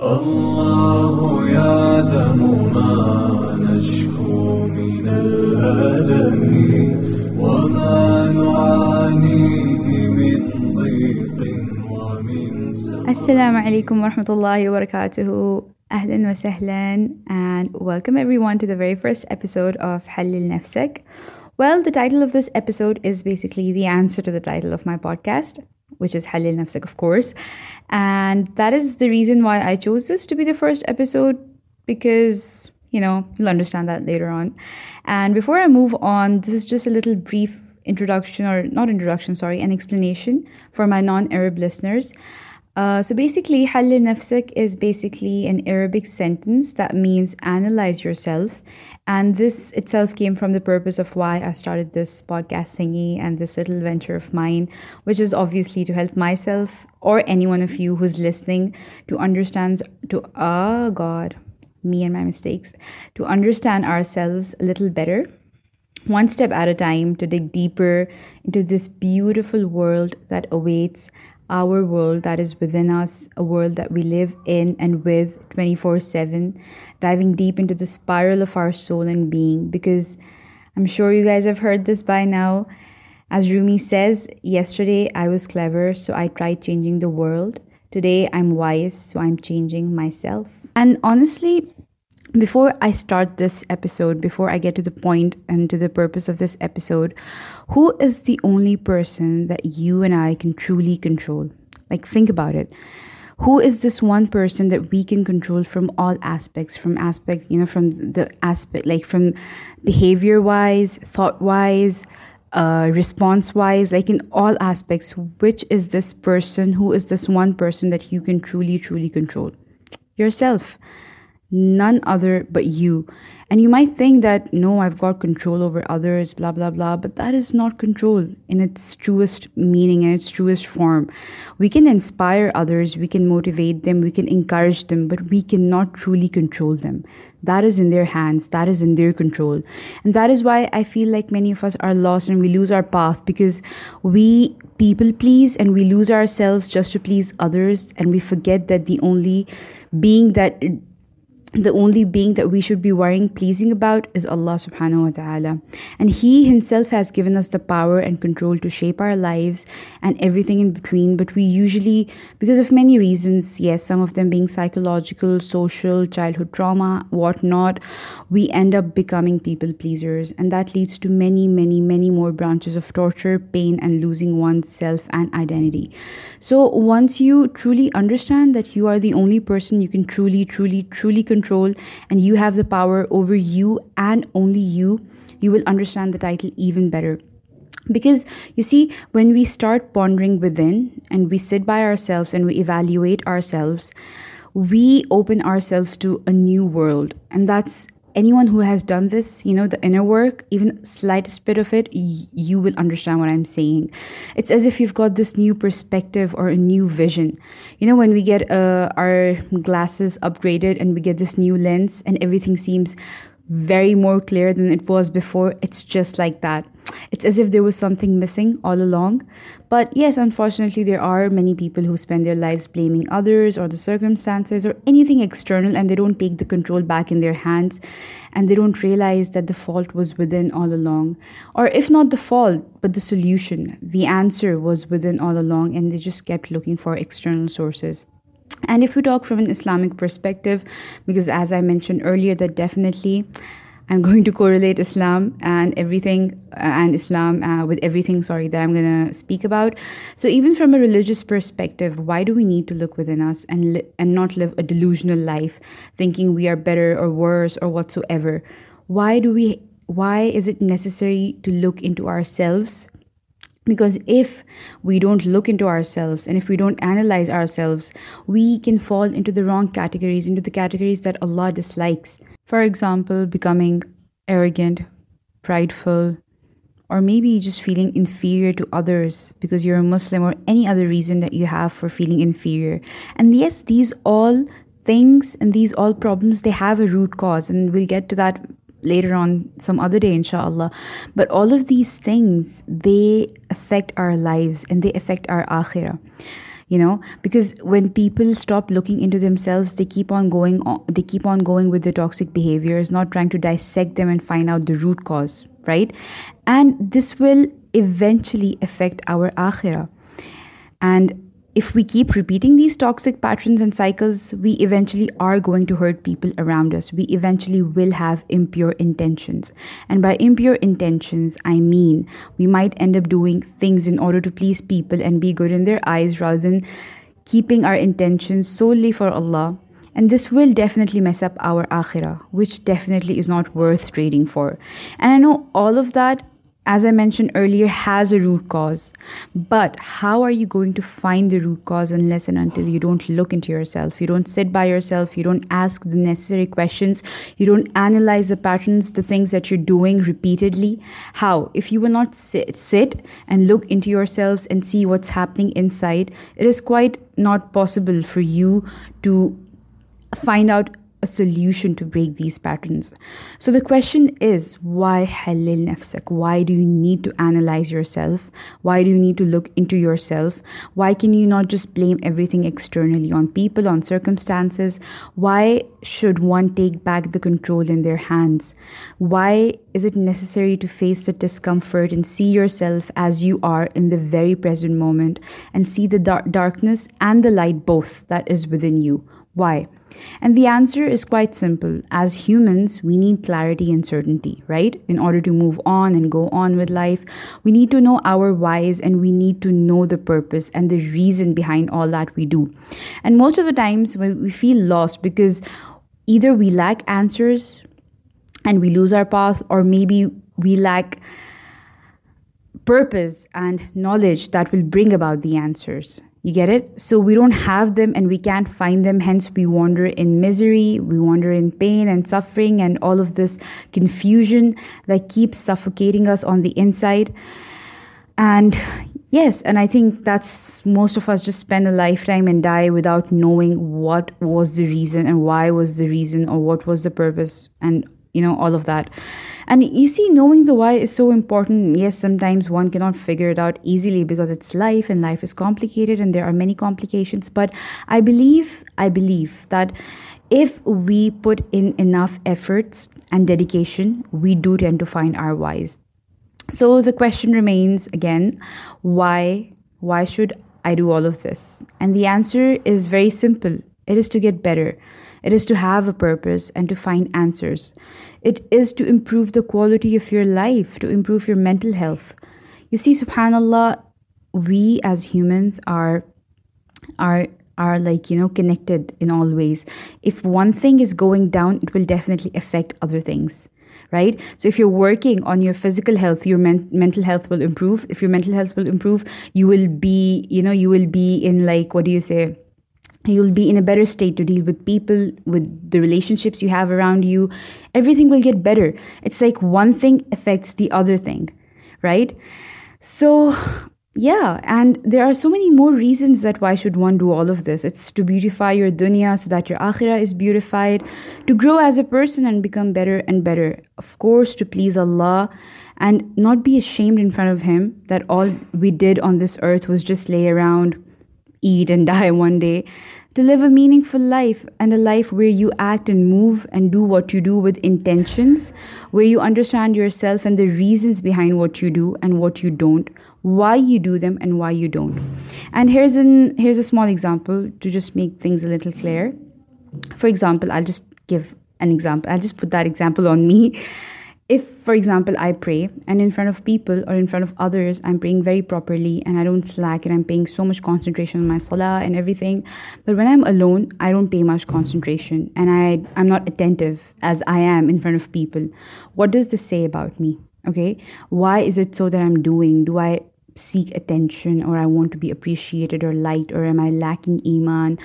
الله يعلم ما نشكو من الألم وما نعانيه من ضيق ومن alaikum wa rahmatullahi wa barakatuhu. Ahlan wa sahlan, and welcome everyone to the very first episode of Halil Nafsak. Well, the title of this episode is basically the answer to the title of my podcast, which is Hallil Nafsak, of course. And that is the reason why I chose this to be the first episode because, you know, you'll understand that later on. And before I move on, this is just a little brief introduction, or not introduction, sorry, an explanation for my non Arab listeners. Uh, so basically, Hallil Nafsak is basically an Arabic sentence that means analyze yourself. And this itself came from the purpose of why I started this podcast thingy and this little venture of mine, which is obviously to help myself or any one of you who's listening to understand, to, oh God, me and my mistakes, to understand ourselves a little better one step at a time to dig deeper into this beautiful world that awaits our world that is within us, a world that we live in and with 24 7, diving deep into the spiral of our soul and being. Because I'm sure you guys have heard this by now. As Rumi says, yesterday I was clever, so I tried changing the world. Today I'm wise, so I'm changing myself. And honestly, before I start this episode, before I get to the point and to the purpose of this episode, who is the only person that you and I can truly control? Like, think about it. Who is this one person that we can control from all aspects, from aspect, you know, from the aspect, like from behavior wise, thought wise, uh, response wise, like in all aspects, which is this person? Who is this one person that you can truly, truly control? Yourself none other but you. And you might think that, no, I've got control over others, blah, blah, blah, but that is not control in its truest meaning and its truest form. We can inspire others, we can motivate them, we can encourage them, but we cannot truly control them. That is in their hands, that is in their control. And that is why I feel like many of us are lost and we lose our path because we people please and we lose ourselves just to please others and we forget that the only being that the only being that we should be worrying pleasing about is Allah subhanahu wa ta'ala. And He Himself has given us the power and control to shape our lives and everything in between. But we usually, because of many reasons, yes, some of them being psychological, social, childhood trauma, whatnot, we end up becoming people pleasers. And that leads to many, many, many more branches of torture, pain, and losing one's self and identity. So once you truly understand that you are the only person you can truly, truly, truly control control and you have the power over you and only you, you will understand the title even better. Because you see, when we start pondering within and we sit by ourselves and we evaluate ourselves, we open ourselves to a new world. And that's anyone who has done this, you know, the inner work, even slightest bit of it, you will understand what I'm saying. It's as if you've got this new perspective or a new vision. You know, when we get uh, our glasses upgraded and we get this new lens and everything seems very more clear than it was before, it's just like that. It's as if there was something missing all along. But yes, unfortunately, there are many people who spend their lives blaming others or the circumstances or anything external and they don't take the control back in their hands and they don't realize that the fault was within all along. Or if not the fault, but the solution, the answer was within all along and they just kept looking for external sources. And if we talk from an Islamic perspective, because as I mentioned earlier, that definitely I'm going to correlate Islam and everything uh, and Islam uh, with everything, sorry, that I'm going to speak about. So, even from a religious perspective, why do we need to look within us and, li- and not live a delusional life, thinking we are better or worse or whatsoever? Why do we? Why is it necessary to look into ourselves? Because if we don't look into ourselves and if we don't analyze ourselves, we can fall into the wrong categories, into the categories that Allah dislikes. For example, becoming arrogant, prideful, or maybe just feeling inferior to others because you're a Muslim or any other reason that you have for feeling inferior. And yes, these all things and these all problems they have a root cause and we'll get to that later on some other day inshallah but all of these things they affect our lives and they affect our akhirah you know because when people stop looking into themselves they keep on going on, they keep on going with the toxic behaviors not trying to dissect them and find out the root cause right? And this will eventually affect our akhirah. And if we keep repeating these toxic patterns and cycles, we eventually are going to hurt people around us. We eventually will have impure intentions. And by impure intentions, I mean we might end up doing things in order to please people and be good in their eyes rather than keeping our intentions solely for Allah. And this will definitely mess up our akhirah, which definitely is not worth trading for. And I know all of that as I mentioned earlier, has a root cause. But how are you going to find the root cause unless and until you don't look into yourself? You don't sit by yourself, you don't ask the necessary questions, you don't analyze the patterns, the things that you're doing repeatedly. How? If you will not sit, sit and look into yourselves and see what's happening inside, it is quite not possible for you to find out a solution to break these patterns. So the question is why hallil nafsak? Why do you need to analyze yourself? Why do you need to look into yourself? Why can you not just blame everything externally on people, on circumstances? Why should one take back the control in their hands? Why is it necessary to face the discomfort and see yourself as you are in the very present moment and see the dar- darkness and the light both that is within you? Why? And the answer is quite simple. As humans, we need clarity and certainty, right? In order to move on and go on with life, we need to know our whys and we need to know the purpose and the reason behind all that we do. And most of the times, when we feel lost because either we lack answers and we lose our path, or maybe we lack purpose and knowledge that will bring about the answers. You get it? So we don't have them and we can't find them. Hence, we wander in misery, we wander in pain and suffering, and all of this confusion that keeps suffocating us on the inside. And yes, and I think that's most of us just spend a lifetime and die without knowing what was the reason and why was the reason or what was the purpose and you know all of that. And you see knowing the why is so important. Yes sometimes one cannot figure it out easily because it's life and life is complicated and there are many complications. But i believe i believe that if we put in enough efforts and dedication we do tend to find our whys. So the question remains again why why should i do all of this? And the answer is very simple. It is to get better it is to have a purpose and to find answers. It is to improve the quality of your life, to improve your mental health. You see, subhanallah, we as humans are are are like you know connected in all ways if one thing is going down it will definitely affect other things right so if you're working on your physical health your men- mental health will improve if your mental health will improve you will be you know you will be in like what do you say you'll be in a better state to deal with people with the relationships you have around you. Everything will get better. It's like one thing affects the other thing right? So yeah and there are so many more reasons that why should one do all of this. It's to beautify your dunya so that your akhirah is beautified to grow as a person and become better and better. Of course to please allah and not be ashamed in front of him that all we did on this earth was just lay around eat and die one day, to live a meaningful life and a life where you act and move and do what you do with intentions, where you understand yourself and the reasons behind what you do and what you don't, why you do them and why you don't. And here's an here's a small example to just make things a little clear. For example, I'll just give an example. I'll just put that example on me if for example i pray and in front of people or in front of others i'm praying very properly and i don't slack and i'm paying so much concentration on my salah and everything. But when i'm alone i don't pay much concentration and i i'm not attentive as i am in front of people. What does this say about me? Okay? Why is it so that i'm doing? Do i seek attention or i want to be appreciated or liked or am i lacking iman?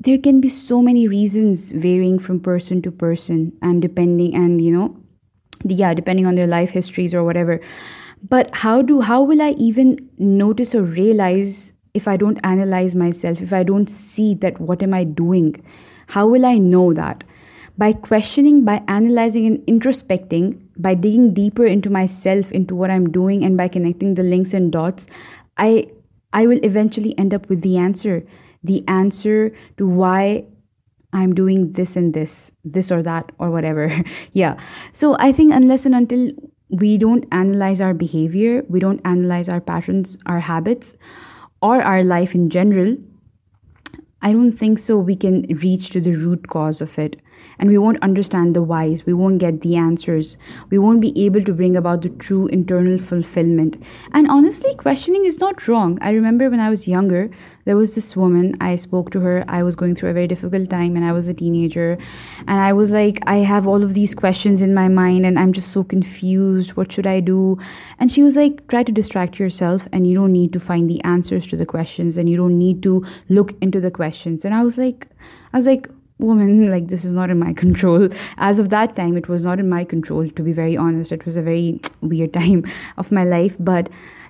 There can be so many reasons varying from person to person and depending and you know yeah depending on their life histories or whatever. But how do how will i even notice or realize if i don't analyze myself if i don't see that what am i doing? How will i know that? By questioning by analyzing and introspecting by digging deeper into myself into what i'm doing and by connecting the links and dots i I will eventually end up with the answer. The answer to why I'm doing this and this, this or that, or whatever. yeah. So I think unless and until we don't analyze our behavior, we don't analyze our patterns, our habits, or our life in general, I don't think so we can reach to the root cause of it and we won't understand the whys, we won't get the answers, we won't be able to bring about the true internal fulfillment. And honestly, questioning is not wrong. I remember when I was younger, there was this woman, I spoke to her, I was going through a very difficult time and I was a teenager, and I was like, I have all of these questions in my mind and I'm just so confused. What should I do? And she was like, try to distract yourself and you don't need to find the answers to the questions and you don't need to look into the questions. And I was like, I was like, woman like this is not in my control. As of that time it was not in my control to be very honest. It was a very weird time of my life but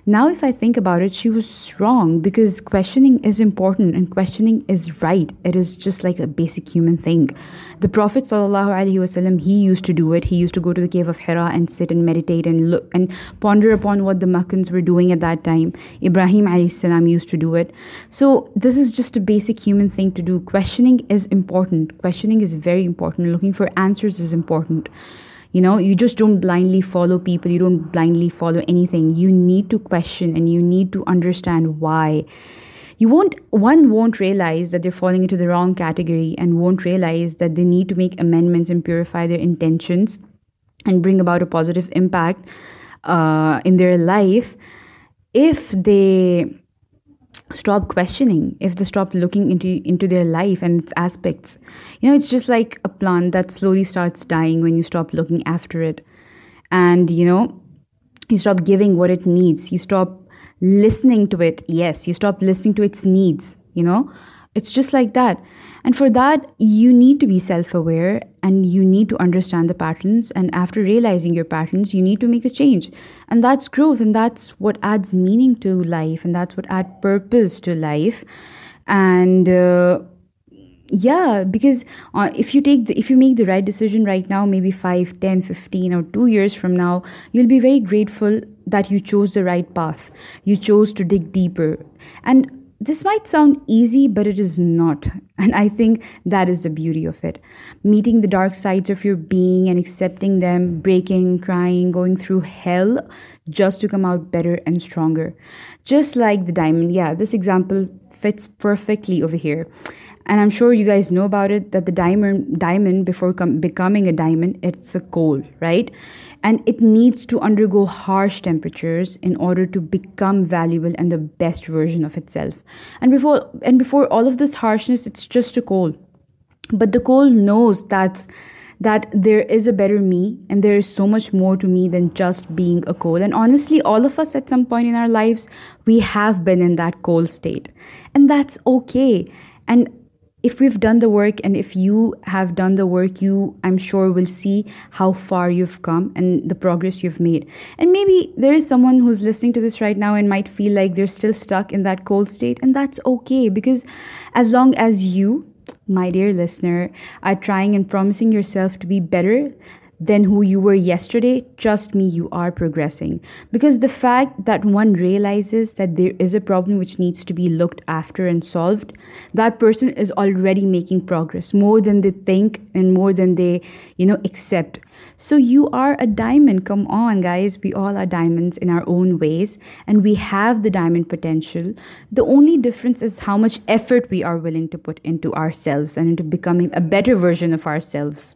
now, if I think about it, she was wrong because questioning is important and questioning is right. It is just like a basic human thing. The Prophet wasallam he used to do it. He used to go to the cave of Hira and sit and meditate and look and ponder upon what the Makkans were doing at that time. Ibrahim salam used to do it. So this is just a basic human thing to do. Questioning is important. Questioning is very important. Looking for answers is important. You know, you just don't blindly follow people, you don't blindly follow anything. You need to question and you need to understand why. You won't, one won't realize that they're falling into the wrong category and won't realize that they need to make amendments and purify their intentions and bring about a positive impact uh, in their life if they stop questioning if they stop looking into into their life and its aspects. You know it's just like a plant that slowly starts dying when you stop looking after it. And you know you stop giving what it needs. You stop listening to it yes. You stop listening to its needs you know it's just like that and for that, you need to be self aware and you need to understand the patterns. And after realizing your patterns, you need to make a change. And that's growth. And that's what adds meaning to life. And that's what adds purpose to life. And, uh, yeah because uh, if you take the, if you make the right decision right now maybe 5 10 15 or 2 years from now you'll be very grateful that you chose the right path you chose to dig deeper and this might sound easy, but it is not. And I think that is the beauty of it. Meeting the dark sides of your being and accepting them, breaking, crying, going through hell just to come out better and stronger. Just like the diamond. Yeah, this example fits perfectly over here. And I'm sure you guys know about it that the diamond diamond before com- becoming a diamond, it's a coal, right? And it needs to undergo harsh temperatures in order to become valuable and the best version of itself and before and before all of this harshness it's just a coal but the coal knows that's that there is a better me and there is so much more to me than just being a coal. And honestly, all of us at some point in our lives, we have been in that coal state. And that's okay. And if we've done the work and if you have done the work, you, I'm sure, will see how far you've come and the progress you've made. And maybe there is someone who's listening to this right now and might feel like they're still stuck in that cold state, and that's okay because as long as you, my dear listener, are trying and promising yourself to be better, than who you were yesterday, trust me, you are progressing. Because the fact that one realizes that there is a problem which needs to be looked after and solved, that person is already making progress more than they think and more than they, you know, accept. So you are a diamond. Come on, guys. We all are diamonds in our own ways, and we have the diamond potential. The only difference is how much effort we are willing to put into ourselves and into becoming a better version of ourselves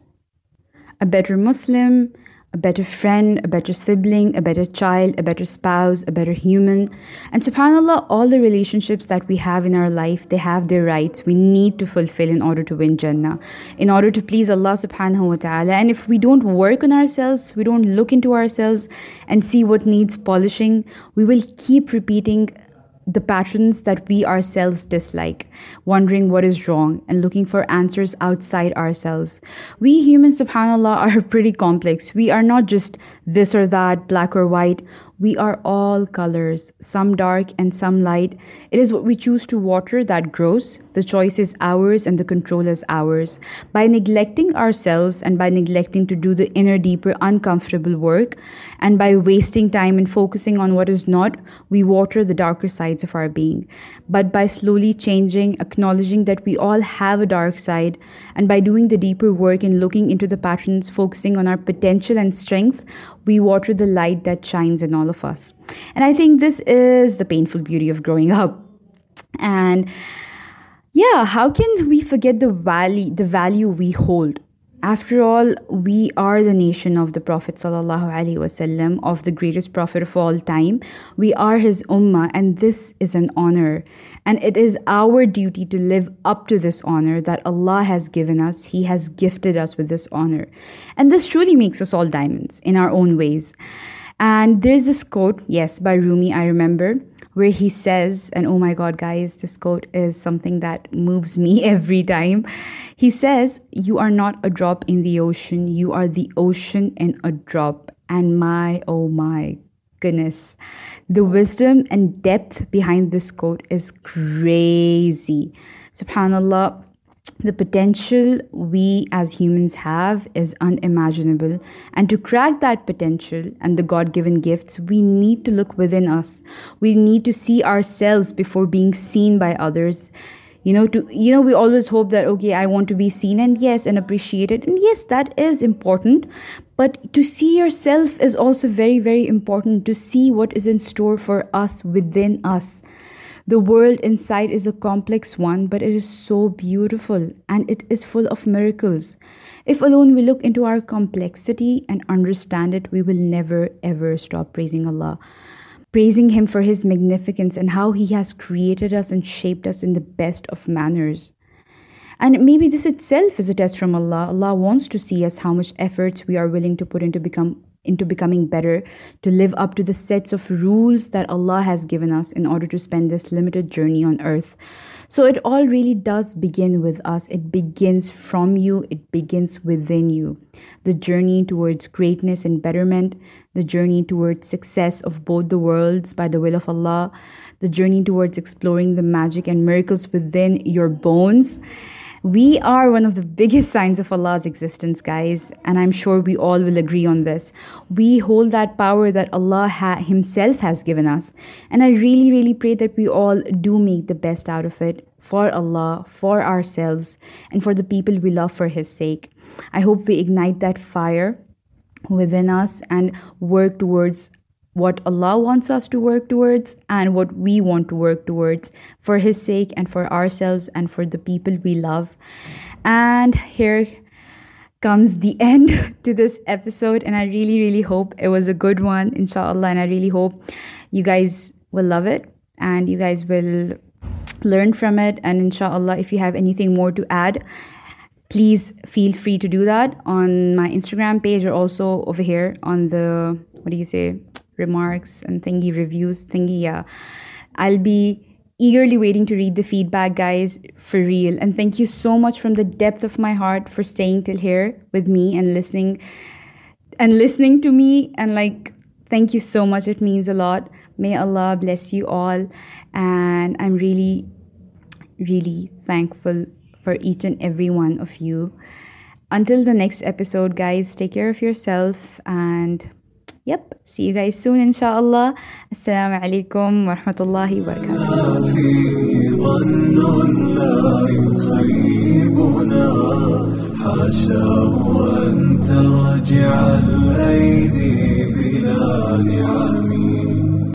a better Muslim, a better friend, a better sibling, a better child, a better spouse, a better human. And subhanAllah, all the relationships that we have in our life, they have their rights we need to fulfill in order to win Jannah, in order to please Allah subhanahu wa ta'ala. And if we don't work on ourselves, we don't look into ourselves and see what needs polishing, we will keep repeating the patterns that we ourselves dislike, wondering what is wrong and looking for answers outside ourselves. We humans, subhanAllah, are pretty complex. We are not just this or that, black or white. We are all colors, some dark and some light. It is what we choose to water that grows. The choice is ours and the control is ours. By neglecting ourselves and by neglecting to do the inner, deeper, uncomfortable work, and by wasting time and focusing on what is not, we water the darker sides of our being. But by slowly changing, acknowledging that we all have a dark side, and by doing the deeper work and looking into the patterns, focusing on our potential and strength, we water the light that shines in all of us. And I think this is the painful beauty of growing up. And yeah, how can we forget the value the value we hold? After all, we are the nation of the Prophet wasallam, of the greatest Prophet of all time. We are his ummah, and this is an honor. And it is our duty to live up to this honor that Allah has given us. He has gifted us with this honor. And this truly makes us all diamonds in our own ways. And there's this quote, yes, by Rumi, I remember where he says, and oh my God, guys, this quote is something that moves me every time. He says, You are not a drop in the ocean, you are the ocean in a drop. And my, oh my goodness, the wisdom and depth behind this quote is crazy. Subhanallah the potential we as humans have is unimaginable. And to crack that potential and the God given gifts, we need to look within us. We need to see ourselves before being seen by others. You know, to you know, we always hope that okay, I want to be seen and yes, and appreciated. And yes, that is important. But to see yourself is also very, very important to see what is in store for us within us. The world inside is a complex one, but it is so beautiful and it is full of miracles. If alone we look into our complexity and understand it, we will never ever stop praising Allah. Praising Him for His magnificence and how He has created us and shaped us in the best of manners. And maybe this itself is a test from Allah. Allah wants to see us how much efforts we are willing to put into become into becoming better, to live up to the sets of rules that Allah has given us in order to spend this limited journey on earth. So it all really does begin with us. It begins from you, it begins within you. The journey towards greatness and betterment, the journey towards success of both the worlds by the will of Allah, the journey towards exploring the magic and miracles within your bones we are one of the biggest signs of Allah's existence, guys, and I'm sure we all will agree on this. We hold that power that Allah ha- Himself has given us, and I really, really pray that we all do make the best out of it for Allah, for ourselves, and for the people we love for His sake. I hope we ignite that fire within us and work towards what Allah wants us to work towards and what we want to work towards for His sake and for ourselves and for the people we love. And here comes the end to this episode. And I really, really hope it was a good one, inshallah. And I really hope you guys will love it and you guys will learn from it. And inshallah, if you have anything more to add, please feel free to do that on my Instagram page or also over here on the, what do you say? Remarks and thingy reviews thingy yeah. I'll be eagerly waiting to read the feedback guys for real. And thank you so much from the depth of my heart for staying till here with me and listening and listening to me. And like thank you so much. It means a lot. May allah bless you all. And i'm really really thankful for each and every one of you. Until the next episode guys take care of yourself and يب سي يو جايز سون ان شاء الله السلام عليكم ورحمه الله وبركاته ظن لا يخيبنا حاشاه أن ترجع الايدي بلا نعمي